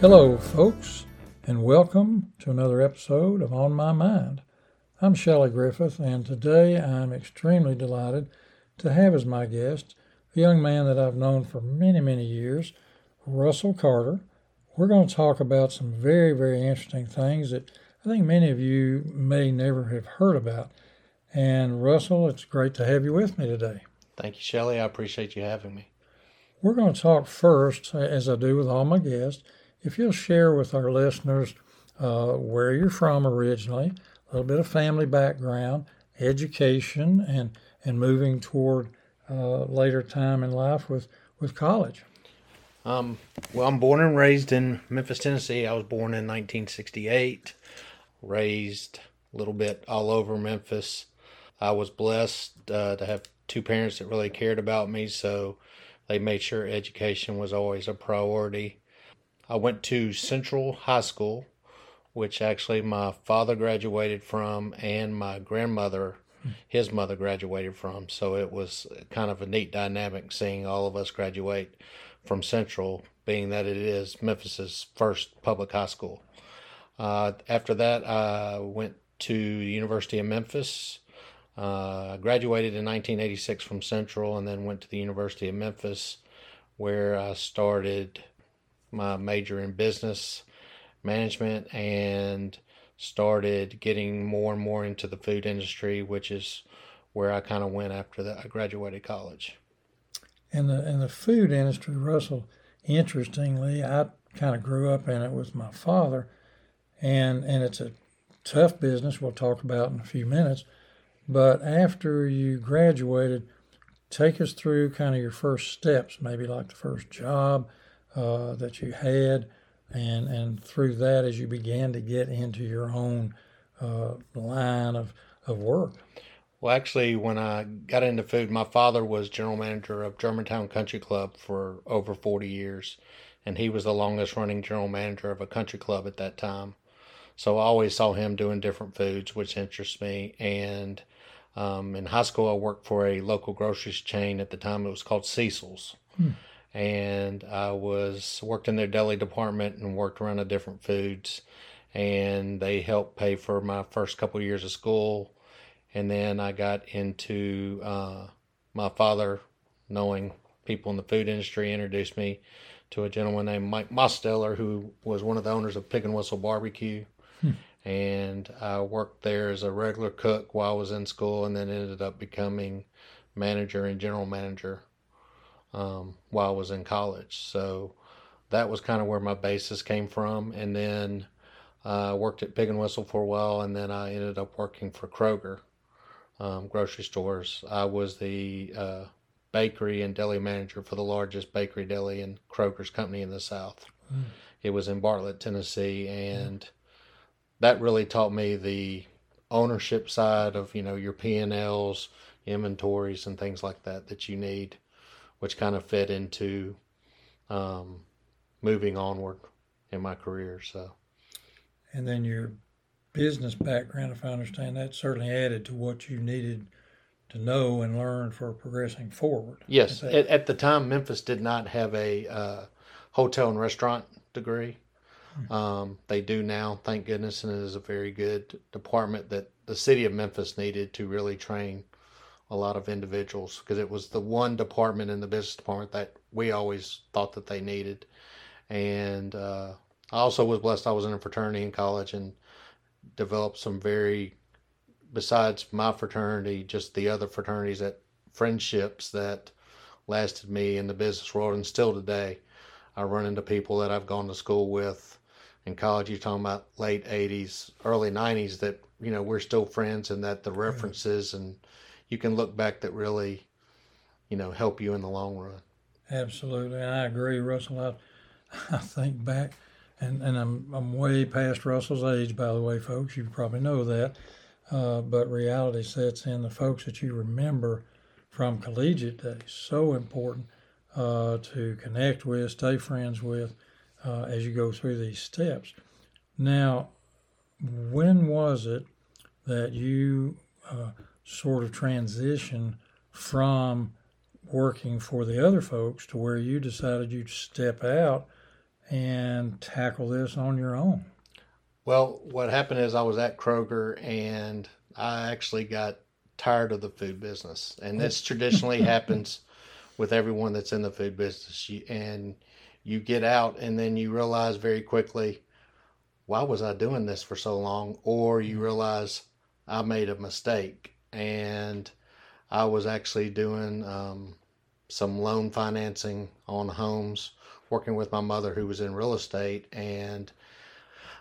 Hello, folks, and welcome to another episode of On My Mind. I'm Shelley Griffith, and today I'm extremely delighted to have as my guest a young man that I've known for many, many years, Russell Carter. We're going to talk about some very, very interesting things that I think many of you may never have heard about. And Russell, it's great to have you with me today. Thank you, Shelley. I appreciate you having me. We're going to talk first, as I do with all my guests, if you'll share with our listeners uh, where you're from originally, a little bit of family background, education, and and moving toward uh, later time in life with with college. Um, well, I'm born and raised in Memphis, Tennessee. I was born in 1968, raised a little bit all over Memphis. I was blessed uh, to have two parents that really cared about me, so they made sure education was always a priority. I went to Central High School, which actually my father graduated from, and my grandmother, his mother, graduated from. So it was kind of a neat dynamic seeing all of us graduate from Central, being that it is Memphis's first public high school. Uh, after that, I went to the University of Memphis. Uh, graduated in 1986 from Central and then went to the University of Memphis, where I started my major in business management and started getting more and more into the food industry, which is where I kind of went after that. I graduated college. In the in the food industry, Russell, interestingly, I kind of grew up in it with my father, and and it's a tough business. We'll talk about in a few minutes. But after you graduated, take us through kind of your first steps, maybe like the first job, uh, that you had, and and through that as you began to get into your own uh, line of of work. Well, actually, when I got into food, my father was general manager of Germantown Country Club for over 40 years, and he was the longest running general manager of a country club at that time. So I always saw him doing different foods, which interests me. And um, in high school, I worked for a local grocery chain. At the time, it was called Seessel's. Hmm and I was worked in their deli department and worked around the different foods, and they helped pay for my first couple of years of school, and then I got into uh, my father knowing people in the food industry introduced me to a gentleman named Mike Mosteller who was one of the owners of Pig and Whistle Barbecue. Hmm. And I worked there as a regular cook while I was in school, and then ended up becoming manager and general manager um, while I was in college. So that was kind of where my basis came from. And then I uh, worked at Pig and Whistle for a while, and then I ended up working for Kroger um, grocery stores. I was the uh, bakery and deli manager for the largest bakery deli and Kroger's company in the South. Mm. It was in Bartlett, Tennessee, and mm. that really taught me the ownership side of you know your P and Ls, inventories, and things like that that you need which kind of fed into um, moving onward in my career. So, and then your business background, if I understand that, certainly added to what you needed to know and learn for progressing forward. Yes, at, at the time, Memphis did not have a uh, hotel and restaurant degree. Hmm. Um, they do now, thank goodness, and it is a very good department that the city of Memphis needed to really train a lot of individuals because it was the one department in the business department that we always thought that they needed. And uh, I also was blessed. I was in a fraternity in college and developed some very, besides my fraternity, just the other fraternities that friendships that lasted me in the business world and still today. I run into people that I've gone to school with in college. You're talking about late 80s, early 90s that, you know, we're still friends and that the references and you can look back that really, you know, help you in the long run. Absolutely, I agree, Russell. I, I think back, and, and I'm I'm way past Russell's age, by the way, folks. You probably know that, uh, but reality sets in. The folks that you remember from collegiate days so important uh, to connect with, stay friends with, uh, as you go through these steps. Now, when was it that you uh, sort of transition from working for the other folks to where you decided you'd step out and tackle this on your own? Well, what happened is I was at Kroger and I actually got tired of the food business. And this traditionally happens with everyone that's in the food business. You, and you get out and then you realize very quickly, why was I doing this for so long? Or you realize I made a mistake and I was actually doing um, some loan financing on homes, working with my mother who was in real estate. And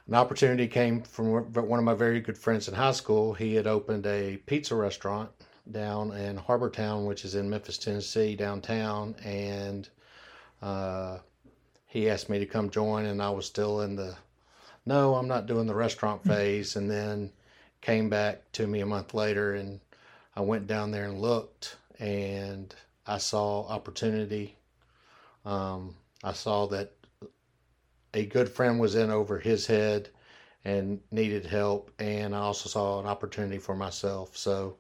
an opportunity came from one of my very good friends in high school. He had opened a pizza restaurant down in Harbor Town, which is in Memphis, Tennessee, downtown. And uh, he asked me to come join, and I was still in the no, I'm not doing the restaurant phase. And then came back to me a month later, and I went down there and looked, and I saw opportunity. Um, I saw that a good friend was in over his head and needed help, and I also saw an opportunity for myself. So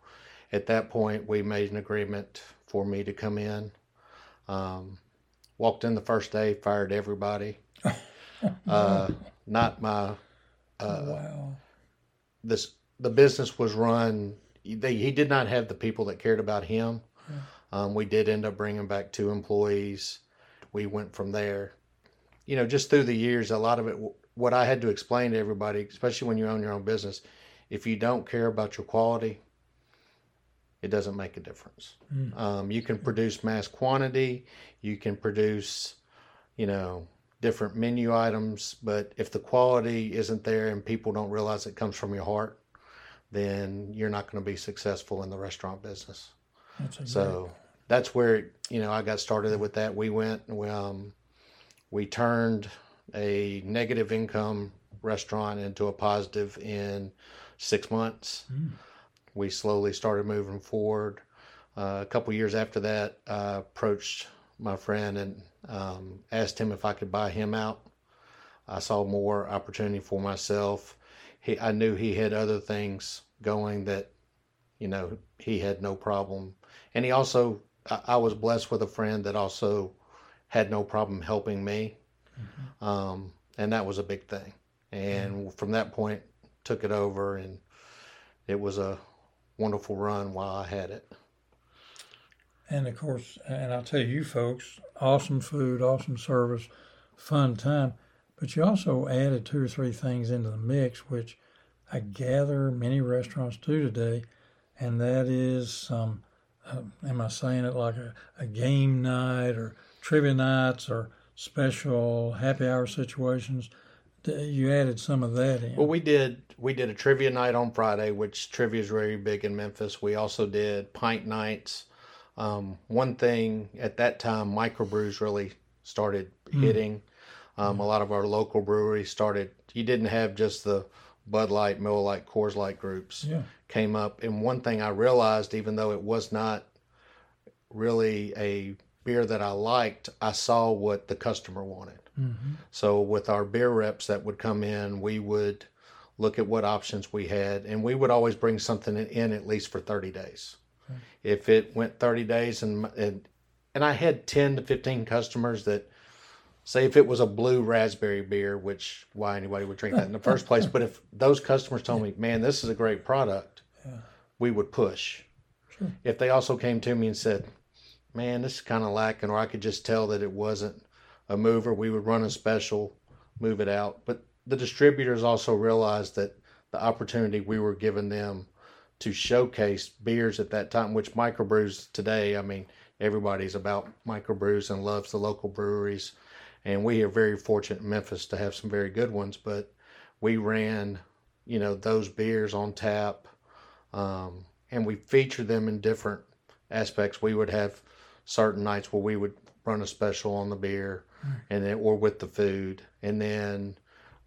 at that point, we made an agreement for me to come in. Um, walked in the first day, fired everybody. uh, not my. Uh, wow. This the business was run. They, he did not have the people that cared about him. Yeah. Um, we did end up bringing back two employees. We went from there. You know, just through the years, a lot of it. What I had to explain to everybody, especially when you own your own business, if you don't care about your quality, it doesn't make a difference. Mm. Um, you can produce mass quantity, you can produce, you know, different menu items, but if the quality isn't there and people don't realize it comes from your heart, then you're not going to be successful in the restaurant business. That's so that's where you know I got started with that. We went, um, we turned a negative income restaurant into a positive in six months. Mm. We slowly started moving forward. Uh, a couple years after that, I approached my friend and um, asked him if I could buy him out. I saw more opportunity for myself. He, I knew he had other things going that, you know, he had no problem. And he also, I, I was blessed with a friend that also had no problem helping me. Mm-hmm. Um, and that was a big thing. And mm-hmm. from that point, took it over, and it was a wonderful run while I had it. And of course, and I'll tell you folks, awesome food, awesome service, fun time. But you also added two or three things into the mix, which I gather many restaurants do today, and that is some, uh, am I saying it like a, a game night or trivia nights or special happy hour situations? You added some of that in. Well, we did. We did a trivia night on Friday, which trivia is very big in Memphis. We also did pint nights um, one thing at that time, microbrews really started mm. Um, a lot of our local breweries started. You didn't have just the Bud Light, Miller Lite, Coors Light groups yeah. came up. And one thing I realized, even though it was not really a beer that I liked, I saw what the customer wanted. Mm-hmm. So with our beer reps that would come in, we would look at what options we had, and we would always bring something in at least for 30 days. If it went 30 days and, and and I had 10 to 15 customers that say if it was a blue raspberry beer, which why anybody would drink that in the first place, but if those customers told me, "Man, this is a great product," yeah. we would push. Sure. If they also came to me and said, "Man, this is kind of lacking," or I could just tell that it wasn't a mover, we would run a special, move it out. But the distributors also realized that the opportunity we were giving them to showcase beers at that time, which microbrews today, I mean, everybody's about microbrews and loves the local breweries. And we are very fortunate in Memphis to have some very good ones, but we ran, you know, those beers on tap. Um, and we featured them in different aspects. We would have certain nights where we would run a special on the beer mm. and then, or with the food. And then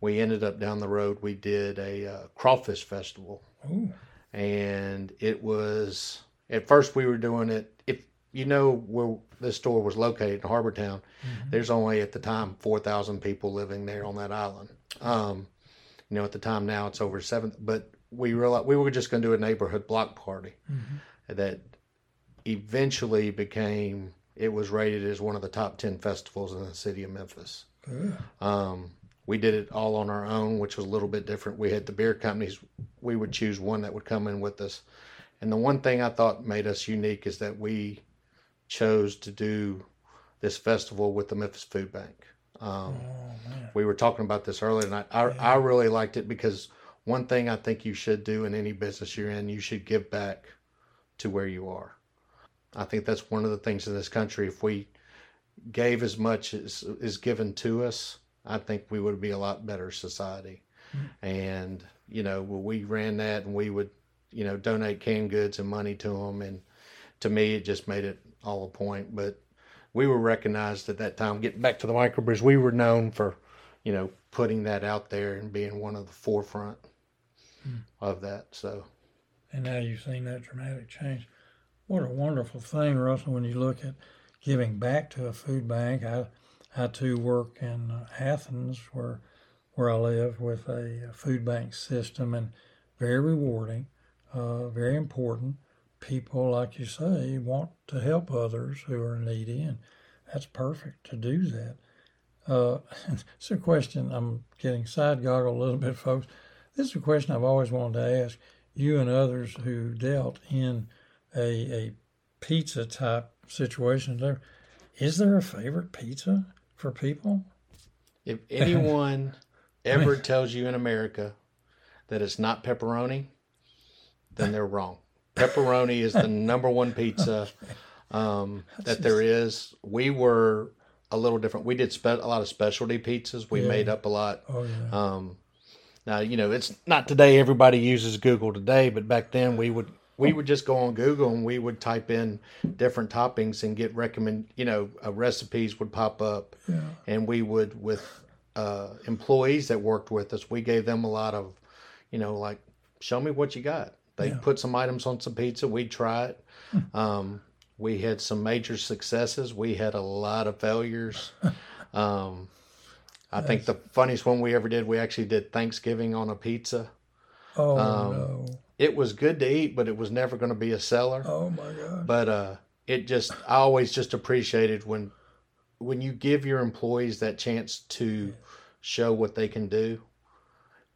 we ended up down the road, we did a uh, crawfish festival. Ooh and it was at first we were doing it. If you know where this store was located in Harbor Town, mm-hmm. there's only at the time four thousand people living there on that island. Um, you know, at the time now it's over seven. But we realized we were just going to do a neighborhood block party mm-hmm. that eventually became. It was rated as one of the top ten festivals in the city of Memphis. Good. Um, we did it all on our own, which was a little bit different. We had the beer companies. We would choose one that would come in with us. And the one thing I thought made us unique is that we chose to do this festival with the Memphis Food Bank. Um, Oh we were talking about this earlier, and I, I, I really liked it because one thing I think you should do in any business you're in, you should give back to where you are. I think that's one of the things in this country. If we gave as much as is given to us, I think we would be a lot better society. And you know, we ran that, and we would, you know, donate canned goods and money to them, and to me, it just made it all a point. But we were recognized at that time. Getting back to the microbrews, we were known for, you know, putting that out there and being one of the forefront of that. So And now you've seen that dramatic change. What a wonderful thing, Russell, when you look at giving back to a food bank. I, I too work in uh, Athens, where where I live, with a, food bank system, and very rewarding, uh, very important. People, like you say, want to help others who are needy, and that's perfect to do that. Uh, it's a question. I'm getting side goggled a little bit, folks. This is a question I've always wanted to ask you and others who dealt in a, a pizza type situation. Is there a favorite pizza for people? if anyone ever tells you in America that it's not pepperoni, then they're wrong. Pepperoni is the number one pizza um, that there is. We were a little different. We did spe- a lot of specialty pizzas. We Yeah. made up a lot. Oh yeah, Um, now you know it's not today. Everybody uses Google today, but back then we would we would just go on Google and we would type in different toppings and get recommend. You know, uh, recipes would pop up, yeah, and we would with uh, employees that worked with us. We gave them a lot of, you know, like show me what you got. They Yeah. put some items on some pizza. We'd try it. Um, we had some major successes. We had a lot of failures. Um, I think the funniest one we ever did, we actually did Thanksgiving on a pizza. Oh Um, no, It was good to eat, but it was never going to be a seller. oh my God, But uh, it just, I always just appreciated when, when you give your employees that chance to show what they can do,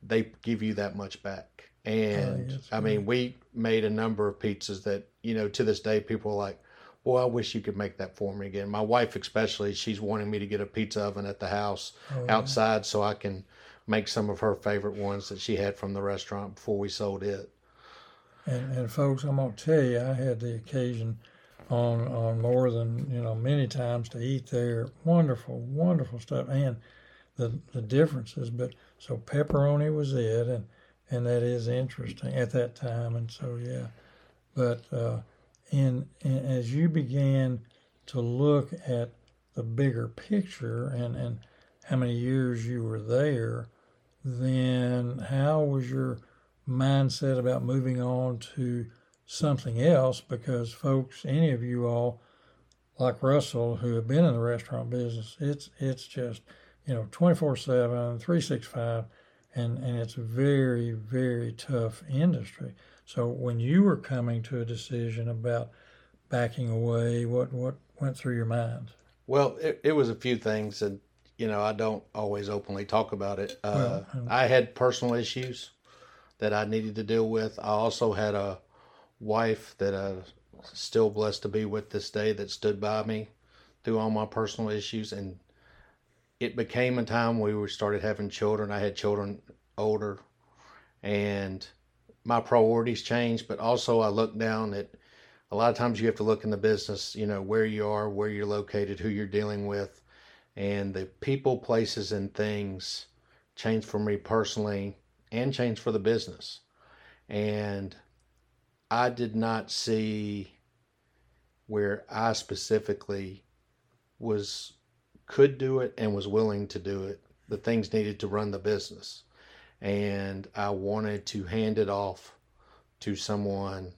they give you that much back. And oh, that's I mean, we made a number of pizzas that, you know, to this day, people are like, boy, I wish you could make that for me again. My wife, especially, she's wanting me to get a pizza oven at the house Oh, yeah. outside so I can make some of her favorite ones that she had from the restaurant before we sold it. And, and folks, I'm gonna tell you, I had the occasion on on more than you know many times to eat there. Wonderful, wonderful stuff, and the the differences. But so pepperoni was it, and and that is interesting at that time. And so yeah, but uh, in, in as you began to look at the bigger picture and and how many years you were there, then how was your mindset about moving on to something else because folks any of you all like Russell who have been in the restaurant business it's it's just you know 24/7 365 and and it's a very very tough industry so when you were coming to a decision about backing away what what went through your mind Well, it, it was a few things, and you know, I don't always openly talk about it. Uh, Well, I had personal issues that I needed to deal with. I also had a wife that I'm still blessed to be with this day that stood by me through all my personal issues, and it became a time we started having children. I had children older, and my priorities changed. But also, I looked down at a lot of times you have to look in the business, you know, where you are, where you're located, who you're dealing with, and the people, places, and things change for me personally and change for the business. And I did not see where I specifically was could do it and was willing to do it. The things needed to run the business. And I wanted to hand it off to someone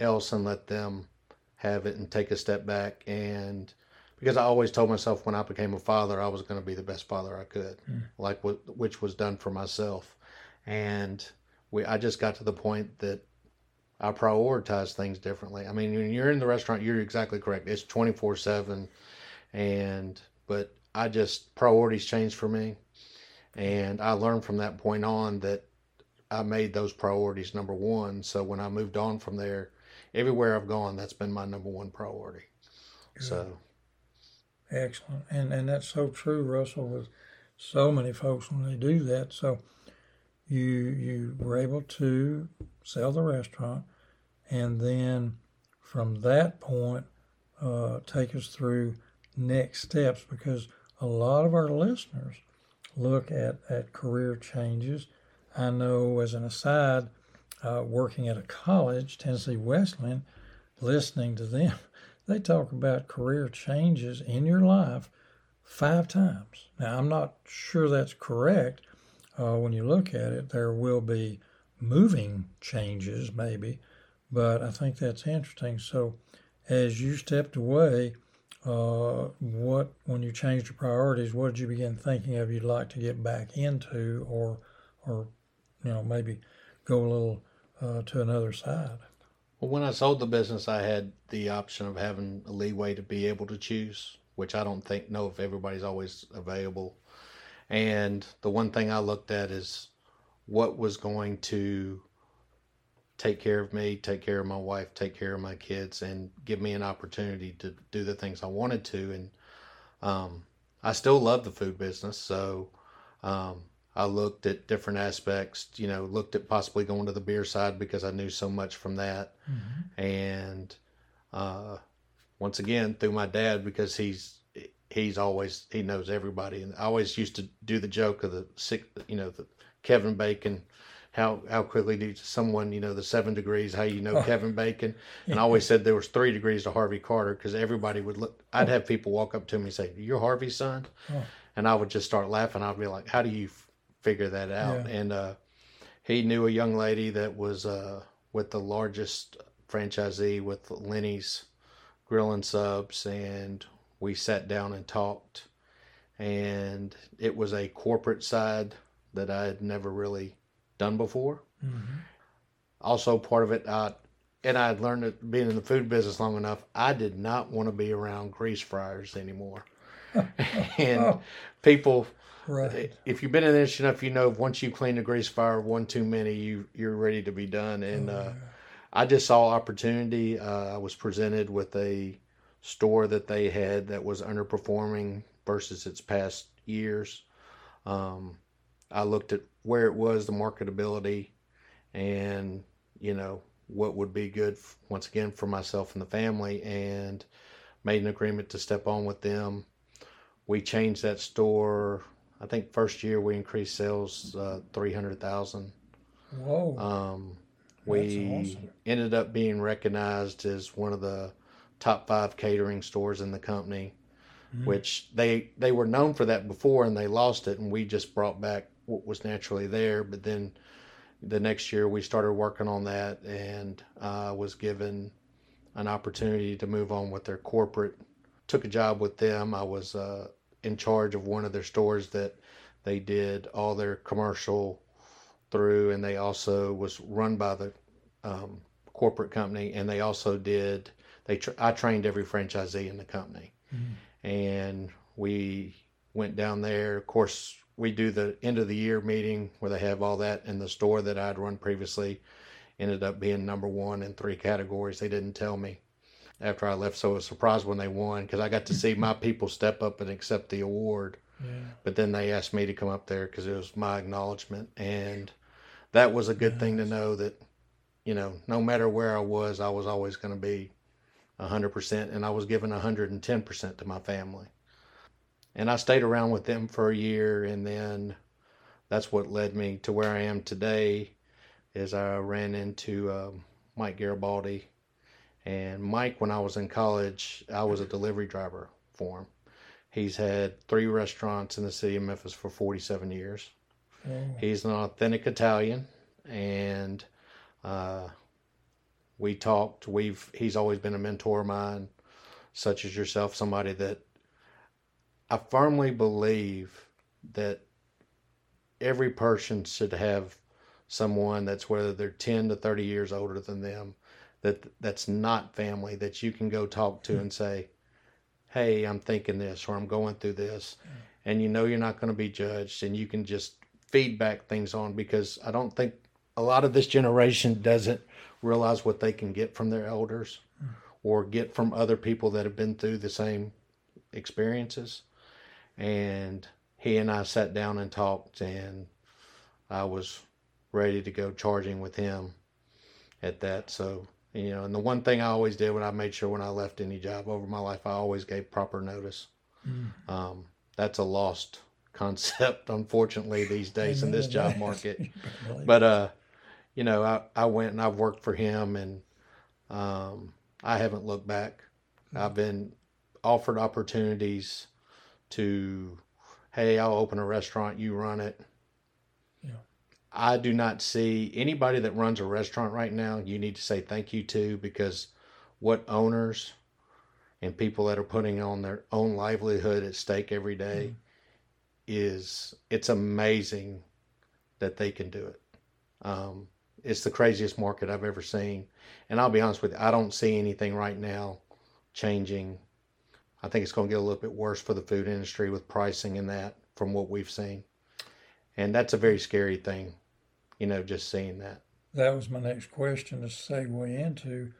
else and let them have it and take a step back and because I always told myself when I became a father I was going to be the best father I could hmm. like what which was done for myself and we I just got to the point that I prioritize things differently. I mean when you're in the restaurant you're exactly correct. It's 24/7 and but I just priorities changed for me, and I learned from that point on that I made those priorities number one. So when I moved on from there, everywhere I've gone, that's been my number one priority. Good. So excellent, and and that's so true, Russell. With so many folks when they do that, so you you were able to sell the restaurant, and then from that point, uh, take us through next steps because a lot of our listeners look at at career changes I know, as an aside, uh, working at a college, Tennessee Wesleyan, listening to them, they talk about career changes in your life five times. Now, I'm not sure that's correct. Uh, when you look at it, there will be moving changes, maybe, but I think that's interesting. So, as you stepped away, uh, what when you changed your priorities, what did you begin thinking of you'd like to get back into, or or you know, maybe go a little uh, to another side. Well, when I sold the business, I had the option of having a leeway to be able to choose, which I don't think know if everybody's always available. And the one thing I looked at is what was going to take care of me, take care of my wife, take care of my kids, and give me an opportunity to do the things I wanted to. And um, I still love the food business, so um, I looked at different aspects, you know, looked at possibly going to the beer side because I knew so much from that. Mm-hmm. And uh, once again, through my dad, because he's he's always he knows everybody, and I always used to do the joke of the sick, you know, the Kevin Bacon. How how quickly did someone you know the seven degrees? How you know oh. Kevin Bacon? And I always said there was three degrees to Harvey Carter because everybody would look. I'd have people walk up to me and say, "You're Harvey's son," oh. and I would just start laughing. I'd be like, "How do you figure that out. Yeah. And uh, he knew a young lady that was uh, with the largest franchisee with Lenny's Grill and Subs, and we sat down and talked. And it was a corporate side that I had never really done before. Mm-hmm. Also, part of it, I, and I had learned that being in the food business long enough, I did not want to be around grease fryers anymore. and oh. people Right. If you've been in this enough, you know once you clean the grease fire one too many, you you're ready to be done. And oh, uh, I just saw opportunity. Uh, I was presented with a store that they had that was underperforming versus its past years. Um, I looked at where it was, the marketability, and you know what would be good once again for myself and the family, and made an agreement to step on with them. We changed that store I think first year we increased sales uh, three hundred thousand. Whoa! Um, we awesome. ended up being recognized as one of the top five catering stores in the company, mm-hmm. which they they were known for that before and they lost it, and we just brought back what was naturally there. But then the next year we started working on that and uh, was given an opportunity to move on with their corporate. Took a job with them. I was uh, in charge of one of their stores that they did all their commercial through, and they also was run by the um, corporate company, and they also did. They tra- I trained every franchisee in the company, mm-hmm. and we went down there. Of course, we do the end of the year meeting where they have all that, and the store that I'd run previously ended up being number one in three categories. They didn't tell me after I left. So I was surprised when they won because I got to see my people step up and accept the award. Yeah. But then they asked me to come up there because it was my acknowledgement, and that was a good nice. thing to know that, you know, no matter where I was, I was always going to be hundred percent, and I was given hundred and ten percent to my family. And I stayed around with them for a year, and then that's what led me to where I am today. Is I ran into uh, Mike Garibaldi and Mike, when I was in college, I was a delivery driver for him. He's had three restaurants in the city of Memphis for 47 years. Oh. He's an authentic Italian, and uh, we talked. We've he's always been a mentor of mine, such as yourself, somebody that I firmly believe that every person should have someone that's whether they're 10 to 30 years older than them that that's not family that you can go talk to and say, hey, I'm thinking this or I'm going through this. And you know you're not going to be judged and you can just feedback things on because I don't think a lot of this generation doesn't realize what they can get from their elders or get from other people that have been through the same experiences. And he and I sat down and talked, and I was ready to go charging with him at that. So, you know, and the one thing I always did when I made sure when I left any job over my life, I always gave proper notice. Mm. Um, that's a lost concept, unfortunately, these days in this job market. but, uh, you know, I, I went and I've worked for him and um, I haven't looked back. Mm. I've been offered opportunities to, hey, I'll open a restaurant, you run it. Yeah. I do not see anybody that runs a restaurant right now, you need to say thank you to because what owners and people that are putting on their own livelihood at stake every day mm. is it's amazing that they can do it. Um, it's the craziest market I've ever seen. And I'll be honest with you, I don't see anything right now changing. I think it's going to get a little bit worse for the food industry with pricing and that from what we've seen. And that's a very scary thing, you know, just seeing that. That was my next question to segue into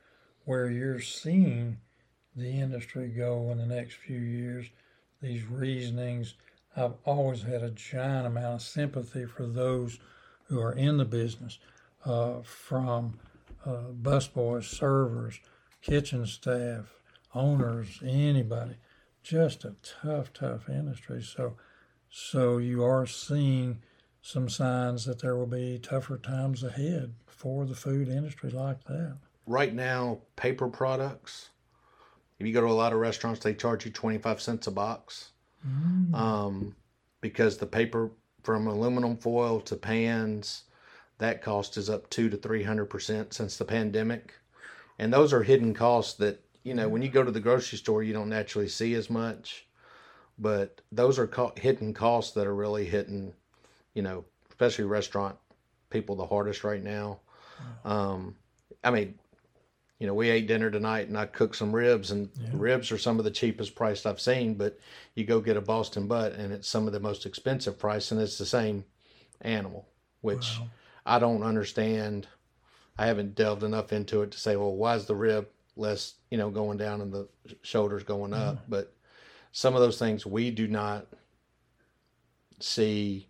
where you're seeing the industry go in the next few years, these reasonings. I've always had a giant amount of sympathy for those who are in the business uh, from uh, busboys, servers, kitchen staff, owners, anybody. Just a tough, tough industry. So, so you are seeing some signs that there will be tougher times ahead for the food industry like that. Right now, paper products. If you go to a lot of restaurants, they charge you twenty five cents a box, mm. um, because the paper from aluminum foil to pans that cost is up two to three hundred percent since the pandemic, and those are hidden costs that you know when you go to the grocery store you don't naturally see as much, but those are co- hidden costs that are really hitting, you know, especially restaurant people the hardest right now. Um, I mean, you know, we ate dinner tonight and I cooked some ribs, and yeah. ribs are some of the cheapest priced I've seen. But you go get a Boston butt, and it's some of the most expensive price, and it's the same animal, which wow. I don't understand. I haven't delved enough into it to say, well, why is the rib less, you know, going down and the shoulders going up? Mm-hmm. But some of those things we do not see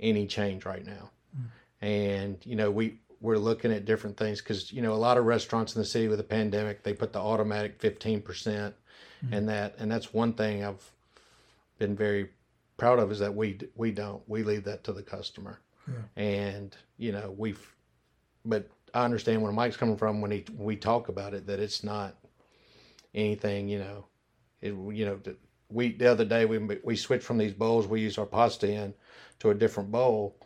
any change right now. Mm-hmm. And, you know, we, we're looking at different things because, you know, a lot of restaurants in the city with the pandemic, they put the automatic 15% mm hmm and that, and that's one thing I've been very proud of is that we, we don't, we leave that to the customer. Yeah. And you know we've, but I understand where Mike's coming from when he we talk about it that it's not anything you know, it you know we the other day we we switched from these bowls we use our pasta in to a different bowl,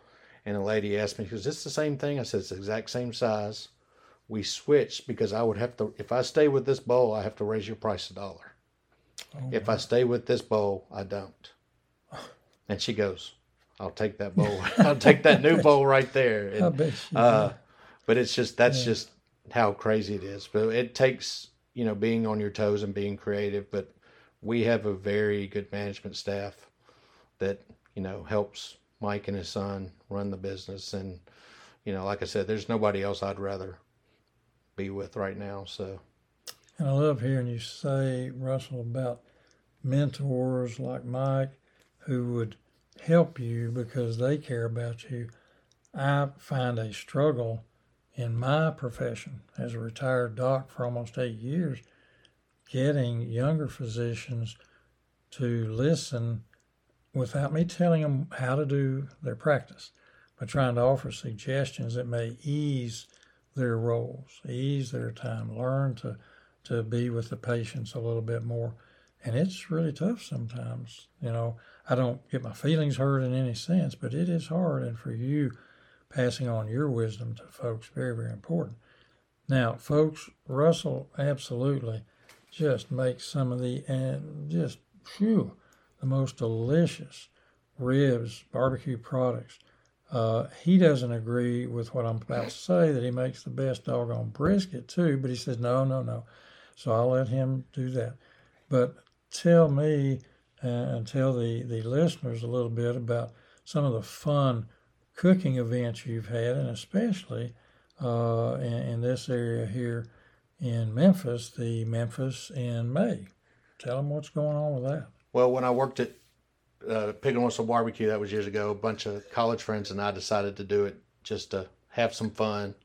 and a lady asked me, "Is this the same thing?" I said, "It's the exact same size." We switched because I would have to if I stay with this bowl, I have to raise your price a dollar. Oh, if I stay with this bowl, I don't. And she goes, I'll take that bowl. I'll take that new bowl right there. And, I bet you uh, but it's just that's yeah. just how crazy it is. But it takes you know being on your toes and being creative. But we have a very good management staff that you know helps Mike and his son run the business. And you know, like I said, there's nobody else I'd rather be with right now. So. And I love hearing you say, Russell, about mentors like Mike who would help you because they care about you. I find a struggle in my profession as a retired doc for almost eight years getting younger physicians to listen without me telling them how to do their practice, but trying to offer suggestions that may ease their roles, ease their time, learn to, to be with the patients a little bit more. And it's really tough sometimes. You know, I don't get my feelings hurt in any sense, but it is hard. And for you, passing on your wisdom to folks, very, very important. Now, folks, Russell absolutely just makes some of the, and just, phew, the most delicious ribs, barbecue products. Uh, he doesn't agree with what I'm about to say that he makes the best doggone brisket too, but he says, no, no, no. So I'll let him do that. But tell me uh, and tell the, the listeners a little bit about some of the fun cooking events you've had, and especially uh, in, in, this area here in Memphis, the Memphis in May. Tell them what's going on with that. Well, when I worked at uh, Pig and Whistle Barbecue, that was years ago, a bunch of college friends and I decided to do it just to have some fun.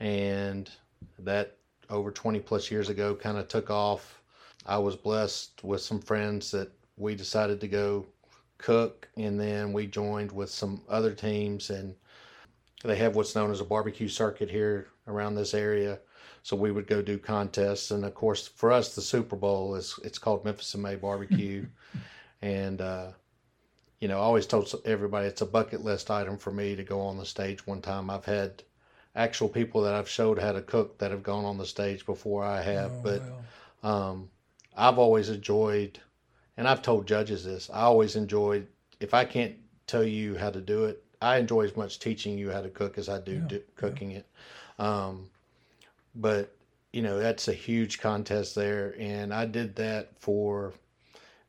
And that over 20 plus years ago kind of took off. I was blessed with some friends that we decided to go cook, and then we joined with some other teams, and they have what's known as a barbecue circuit here around this area. So we would go do contests, and of course, for us, the Super Bowl is it's called Memphis in May Barbecue, and uh, you know, I always told everybody it's a bucket list item for me to go on the stage one time. I've had actual people that I've showed how to cook that have gone on the stage before I have, oh, but wow. um, I've always enjoyed and I've told judges this. I always enjoy if I can't tell you how to do it. I enjoy as much teaching you how to cook as I do, yeah, do cooking yeah. it. Um, but you know that's a huge contest there, and I did that for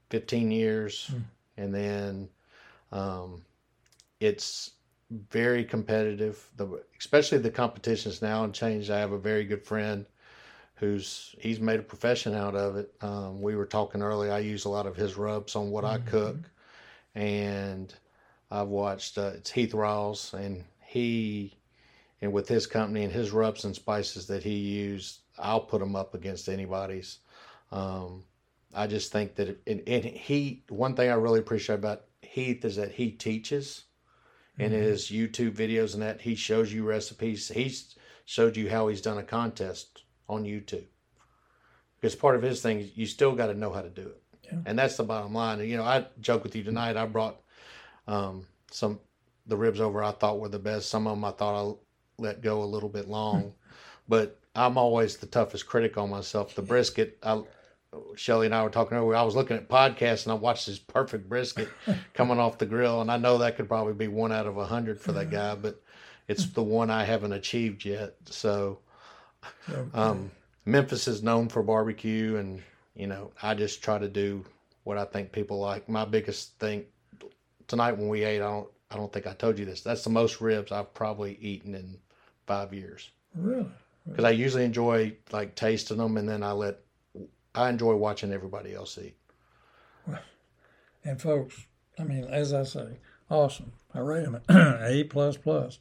15 years, mm. and then um, it's very competitive. The especially the competitions now and changed. I have a very good friend who's he's made a profession out of it. Um, we were talking earlier. I use a lot of his rubs on what mm-hmm. I cook, and I've watched uh, it's Heath Riles, and he and with his company and his rubs and spices that he used, I'll put them up against anybody's. Um, I just think that it, and, and he one thing I really appreciate about Heath is that he teaches. In mm-hmm. his YouTube videos and that he shows you recipes. He's showed you how he's done a contest on YouTube. Because part of his thing, is you still got to know how to do it. Yeah. And that's the bottom line. And, you know, I joke with you tonight. I brought um, some the ribs over I thought were the best. Some of them I thought I let go a little bit long, but I'm always the toughest critic on myself. The brisket, I, Shelly and I were talking earlier. I was looking at podcasts and I watched this perfect brisket coming off the grill, and I know that could probably be one out of a hundred for that guy, but it's the one I haven't achieved yet. So um, Memphis is known for barbecue, and you know, I just try to do what I think people like. My biggest thing tonight when we ate, I don't, I don't think I told you this. That's the most ribs I've probably eaten in five years. Really? Because I usually enjoy like tasting them, and then I let, I enjoy watching everybody else eat. And folks, I mean, as I say, awesome. I rate them A plus plus,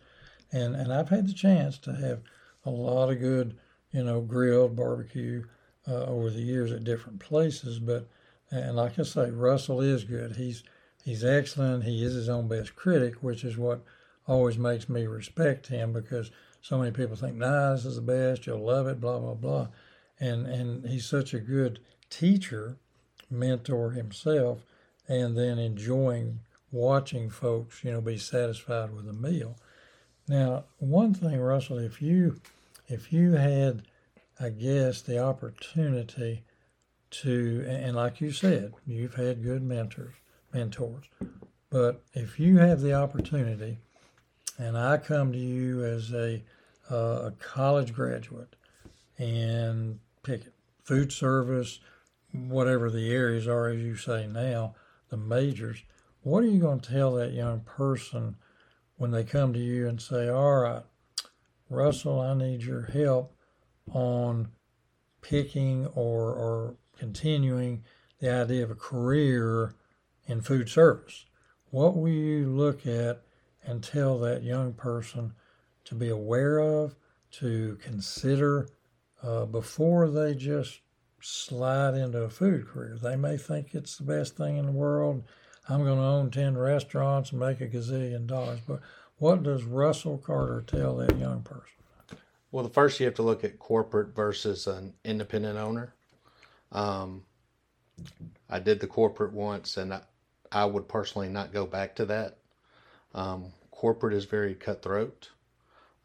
and and I've had the chance to have a lot of good, you know, grilled barbecue uh, over the years at different places. But and like I say, Russell is good. He's he's excellent. He is his own best critic, which is what always makes me respect him because so many people think, nah, this is the best. You'll love it. Blah blah blah. And and he's such a good teacher, mentor himself, and then enjoying watching folks, you know, be satisfied with a meal. Now, one thing, Russell, if you if you had, I guess, the opportunity to, and like you said, you've had good mentors, mentors, but if you have the opportunity, and I come to you as a, uh, a college graduate, and pick it, food service, whatever the areas are, as you say now, the majors, what are you going to tell that young person when they come to you and say, all right, Russell, I need your help on picking or, or continuing the idea of a career in food service. What will you look at and tell that young person to be aware of, to consider uh, before they just slide into a food career? They may think it's the best thing in the world. I'm going to own 10 restaurants and make a gazillion dollars. But what does Russell Carter tell that young person? Well, the first you have to look at corporate versus an independent owner. Um, I did the corporate once, and I, I, would personally not go back to that. Um, corporate is very cutthroat.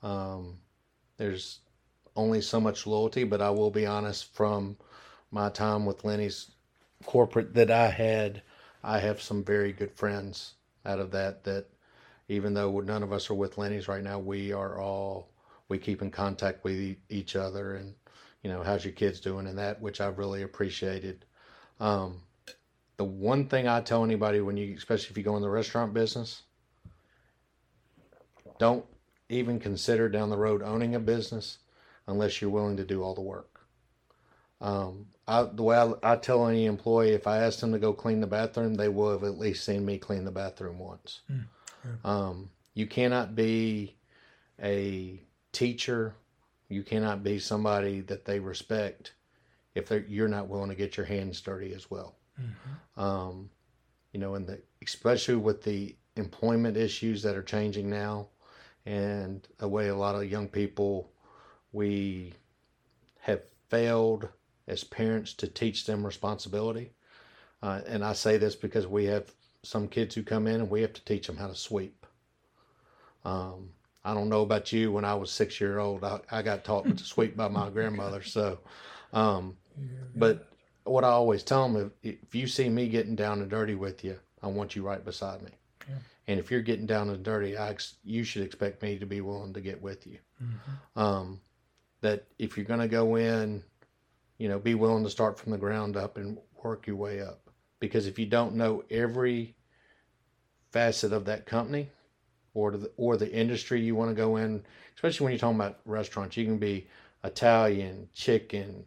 Um, there's only so much loyalty, but I will be honest from my time with Lenny's corporate that I had, I have some very good friends out of that that even though none of us are with Lenny's right now, we are all we keep in contact with each other and you know how's your kids doing and that which I've really appreciated. Um, the one thing I tell anybody when you, especially if you go in the restaurant business, don't even consider down the road owning a business unless you're willing to do all the work. Um, I, the way I, I, tell any employee, if I ask them to go clean the bathroom, they will have at least seen me clean the bathroom once. Mm, um, you cannot be a teacher. You cannot be somebody that they respect if you're not willing to get your hands dirty as well. Mm-hmm. Um, you know, and the, especially with the employment issues that are changing now, and the way a lot of young people we have failed as parents to teach them responsibility. Uh, and I say this because we have some kids who come in and we have to teach them how to sweep. Um, I don't know about you. When I was six year old, I, I got taught to sweep by my grandmother. So, um, but what I always tell them, if, if you see me getting down and dirty with you, I want you right beside me. Yeah. And if you're getting down and dirty, I you should expect me to be willing to get with you. Mm-hmm. Um, that if you're going to go in, you know, be willing to start from the ground up and work your way up. Because if you don't know every facet of that company or the, or the industry you want to go in, especially when you're talking about restaurants, you can be Italian, chicken,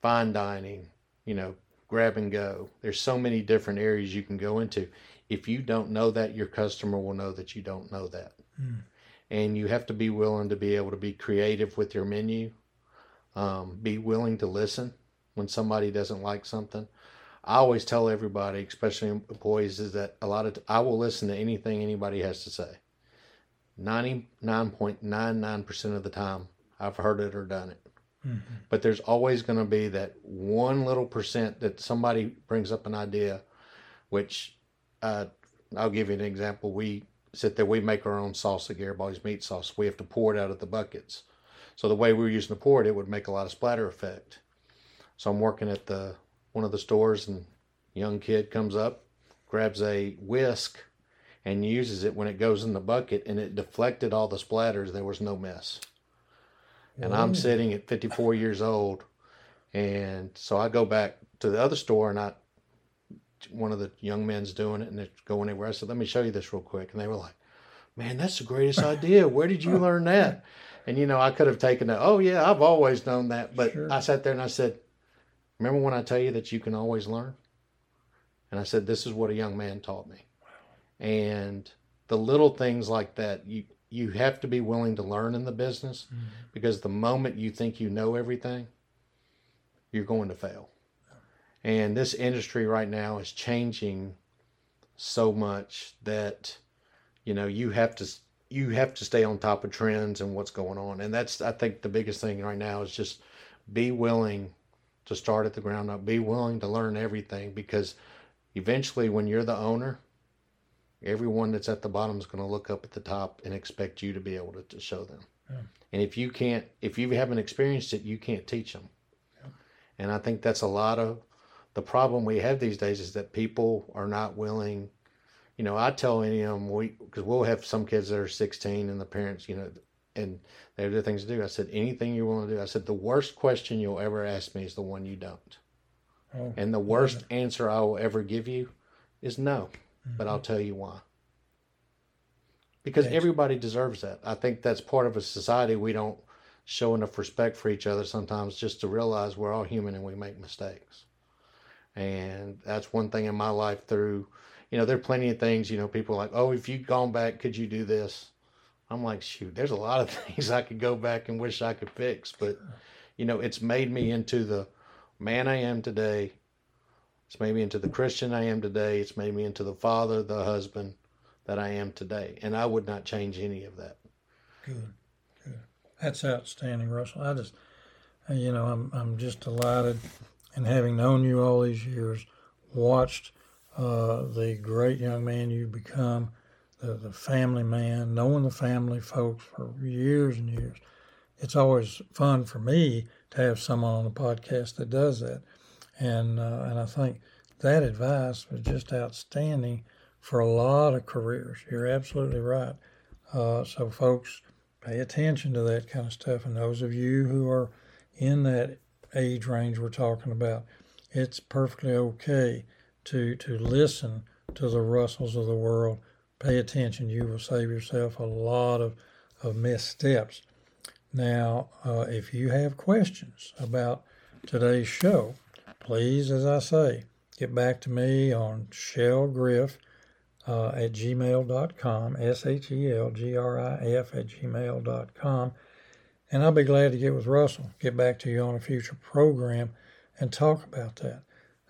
fine dining, you know, grab and go. There's so many different areas you can go into. If you don't know that, your customer will know that you don't know that. Mm and you have to be willing to be able to be creative with your menu um, be willing to listen when somebody doesn't like something i always tell everybody especially employees is that a lot of t- i will listen to anything anybody has to say 99.99% of the time i've heard it or done it mm-hmm. but there's always going to be that one little percent that somebody brings up an idea which uh, i'll give you an example we sit there. We make our own sauce at Garibaldi's meat sauce. We have to pour it out of the buckets. So the way we were using to pour it, it would make a lot of splatter effect. So I'm working at the one of the stores, and young kid comes up, grabs a whisk, and uses it when it goes in the bucket, and it deflected all the splatters. There was no mess. And I'm sitting at 54 years old, and so I go back to the other store, and I one of the young men's doing it and they're going anywhere. I said, let me show you this real quick. And they were like, man, that's the greatest idea. Where did you learn that? And, you know, I could have taken that. Oh, yeah, I've always known that. But sure. I sat there and I said, remember when I tell you that you can always learn? And I said, this is what a young man taught me. And the little things like that, you, you have to be willing to learn in the business mm-hmm. because the moment you think you know everything, you're going to fail. And this industry right now is changing so much that you know you have to you have to stay on top of trends and what's going on. And that's I think the biggest thing right now is just be willing to start at the ground up. Be willing to learn everything because eventually when you're the owner, everyone that's at the bottom is going to look up at the top and expect you to be able to, to show them. Yeah. And if you can't, if you haven't experienced it, you can't teach them. Yeah. And I think that's a lot of the problem we have these days is that people are not willing. You know, I tell any of them we because we'll have some kids that are 16 and the parents, you know, and they have other things to do. I said anything you want to do. I said the worst question you'll ever ask me is the one you don't. Oh, and the worst yeah. answer I will ever give you is no, mm-hmm. but I'll mm-hmm. tell you why. Because Thanks. everybody deserves that. I think that's part of a society we don't show enough respect for each other sometimes just to realize we're all human and we make mistakes. And that's one thing in my life through, you know, there are plenty of things, you know, people like, oh, if you'd gone back, could you do this? I'm like, shoot, there's a lot of things I could go back and wish I could fix. But, you know, it's made me into the man I am today. It's made me into the Christian I am today. It's made me into the father, the husband that I am today. And I would not change any of that. Good. Good. That's outstanding, Russell. I just, you know, I'm, I'm just delighted and having known you all these years, watched uh, the great young man you've become, the, the family man, knowing the family folks for years and years. It's always fun for me to have someone on the podcast that does that, and uh, and I think that advice was just outstanding for a lot of careers. You're absolutely right. Uh, so, folks, pay attention to that kind of stuff. And those of you who are in that age range we're talking about, it's perfectly okay to to listen to the Russells of the world. Pay attention. You will save yourself a lot of, of missteps. Now, uh, if you have questions about today's show, please, as I say, get back to me on shelgrif uh, at gmail.com, S H E L G R I F at gmail.com. And I'll be glad to get with Russell, get back to you on a future program, and talk about that.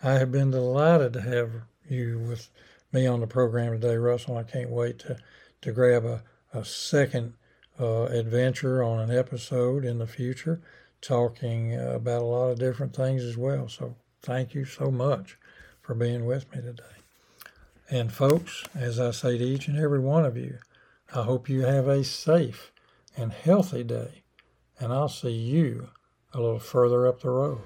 I have been delighted to have you with me on the program today, Russell. I can't wait to, to grab a, a second uh, adventure on an episode in the future, talking about a lot of different things as well. So thank you so much for being with me today. And folks, as I say to each and every one of you, I hope you have a safe and healthy day, and I'll see you a little further up the road.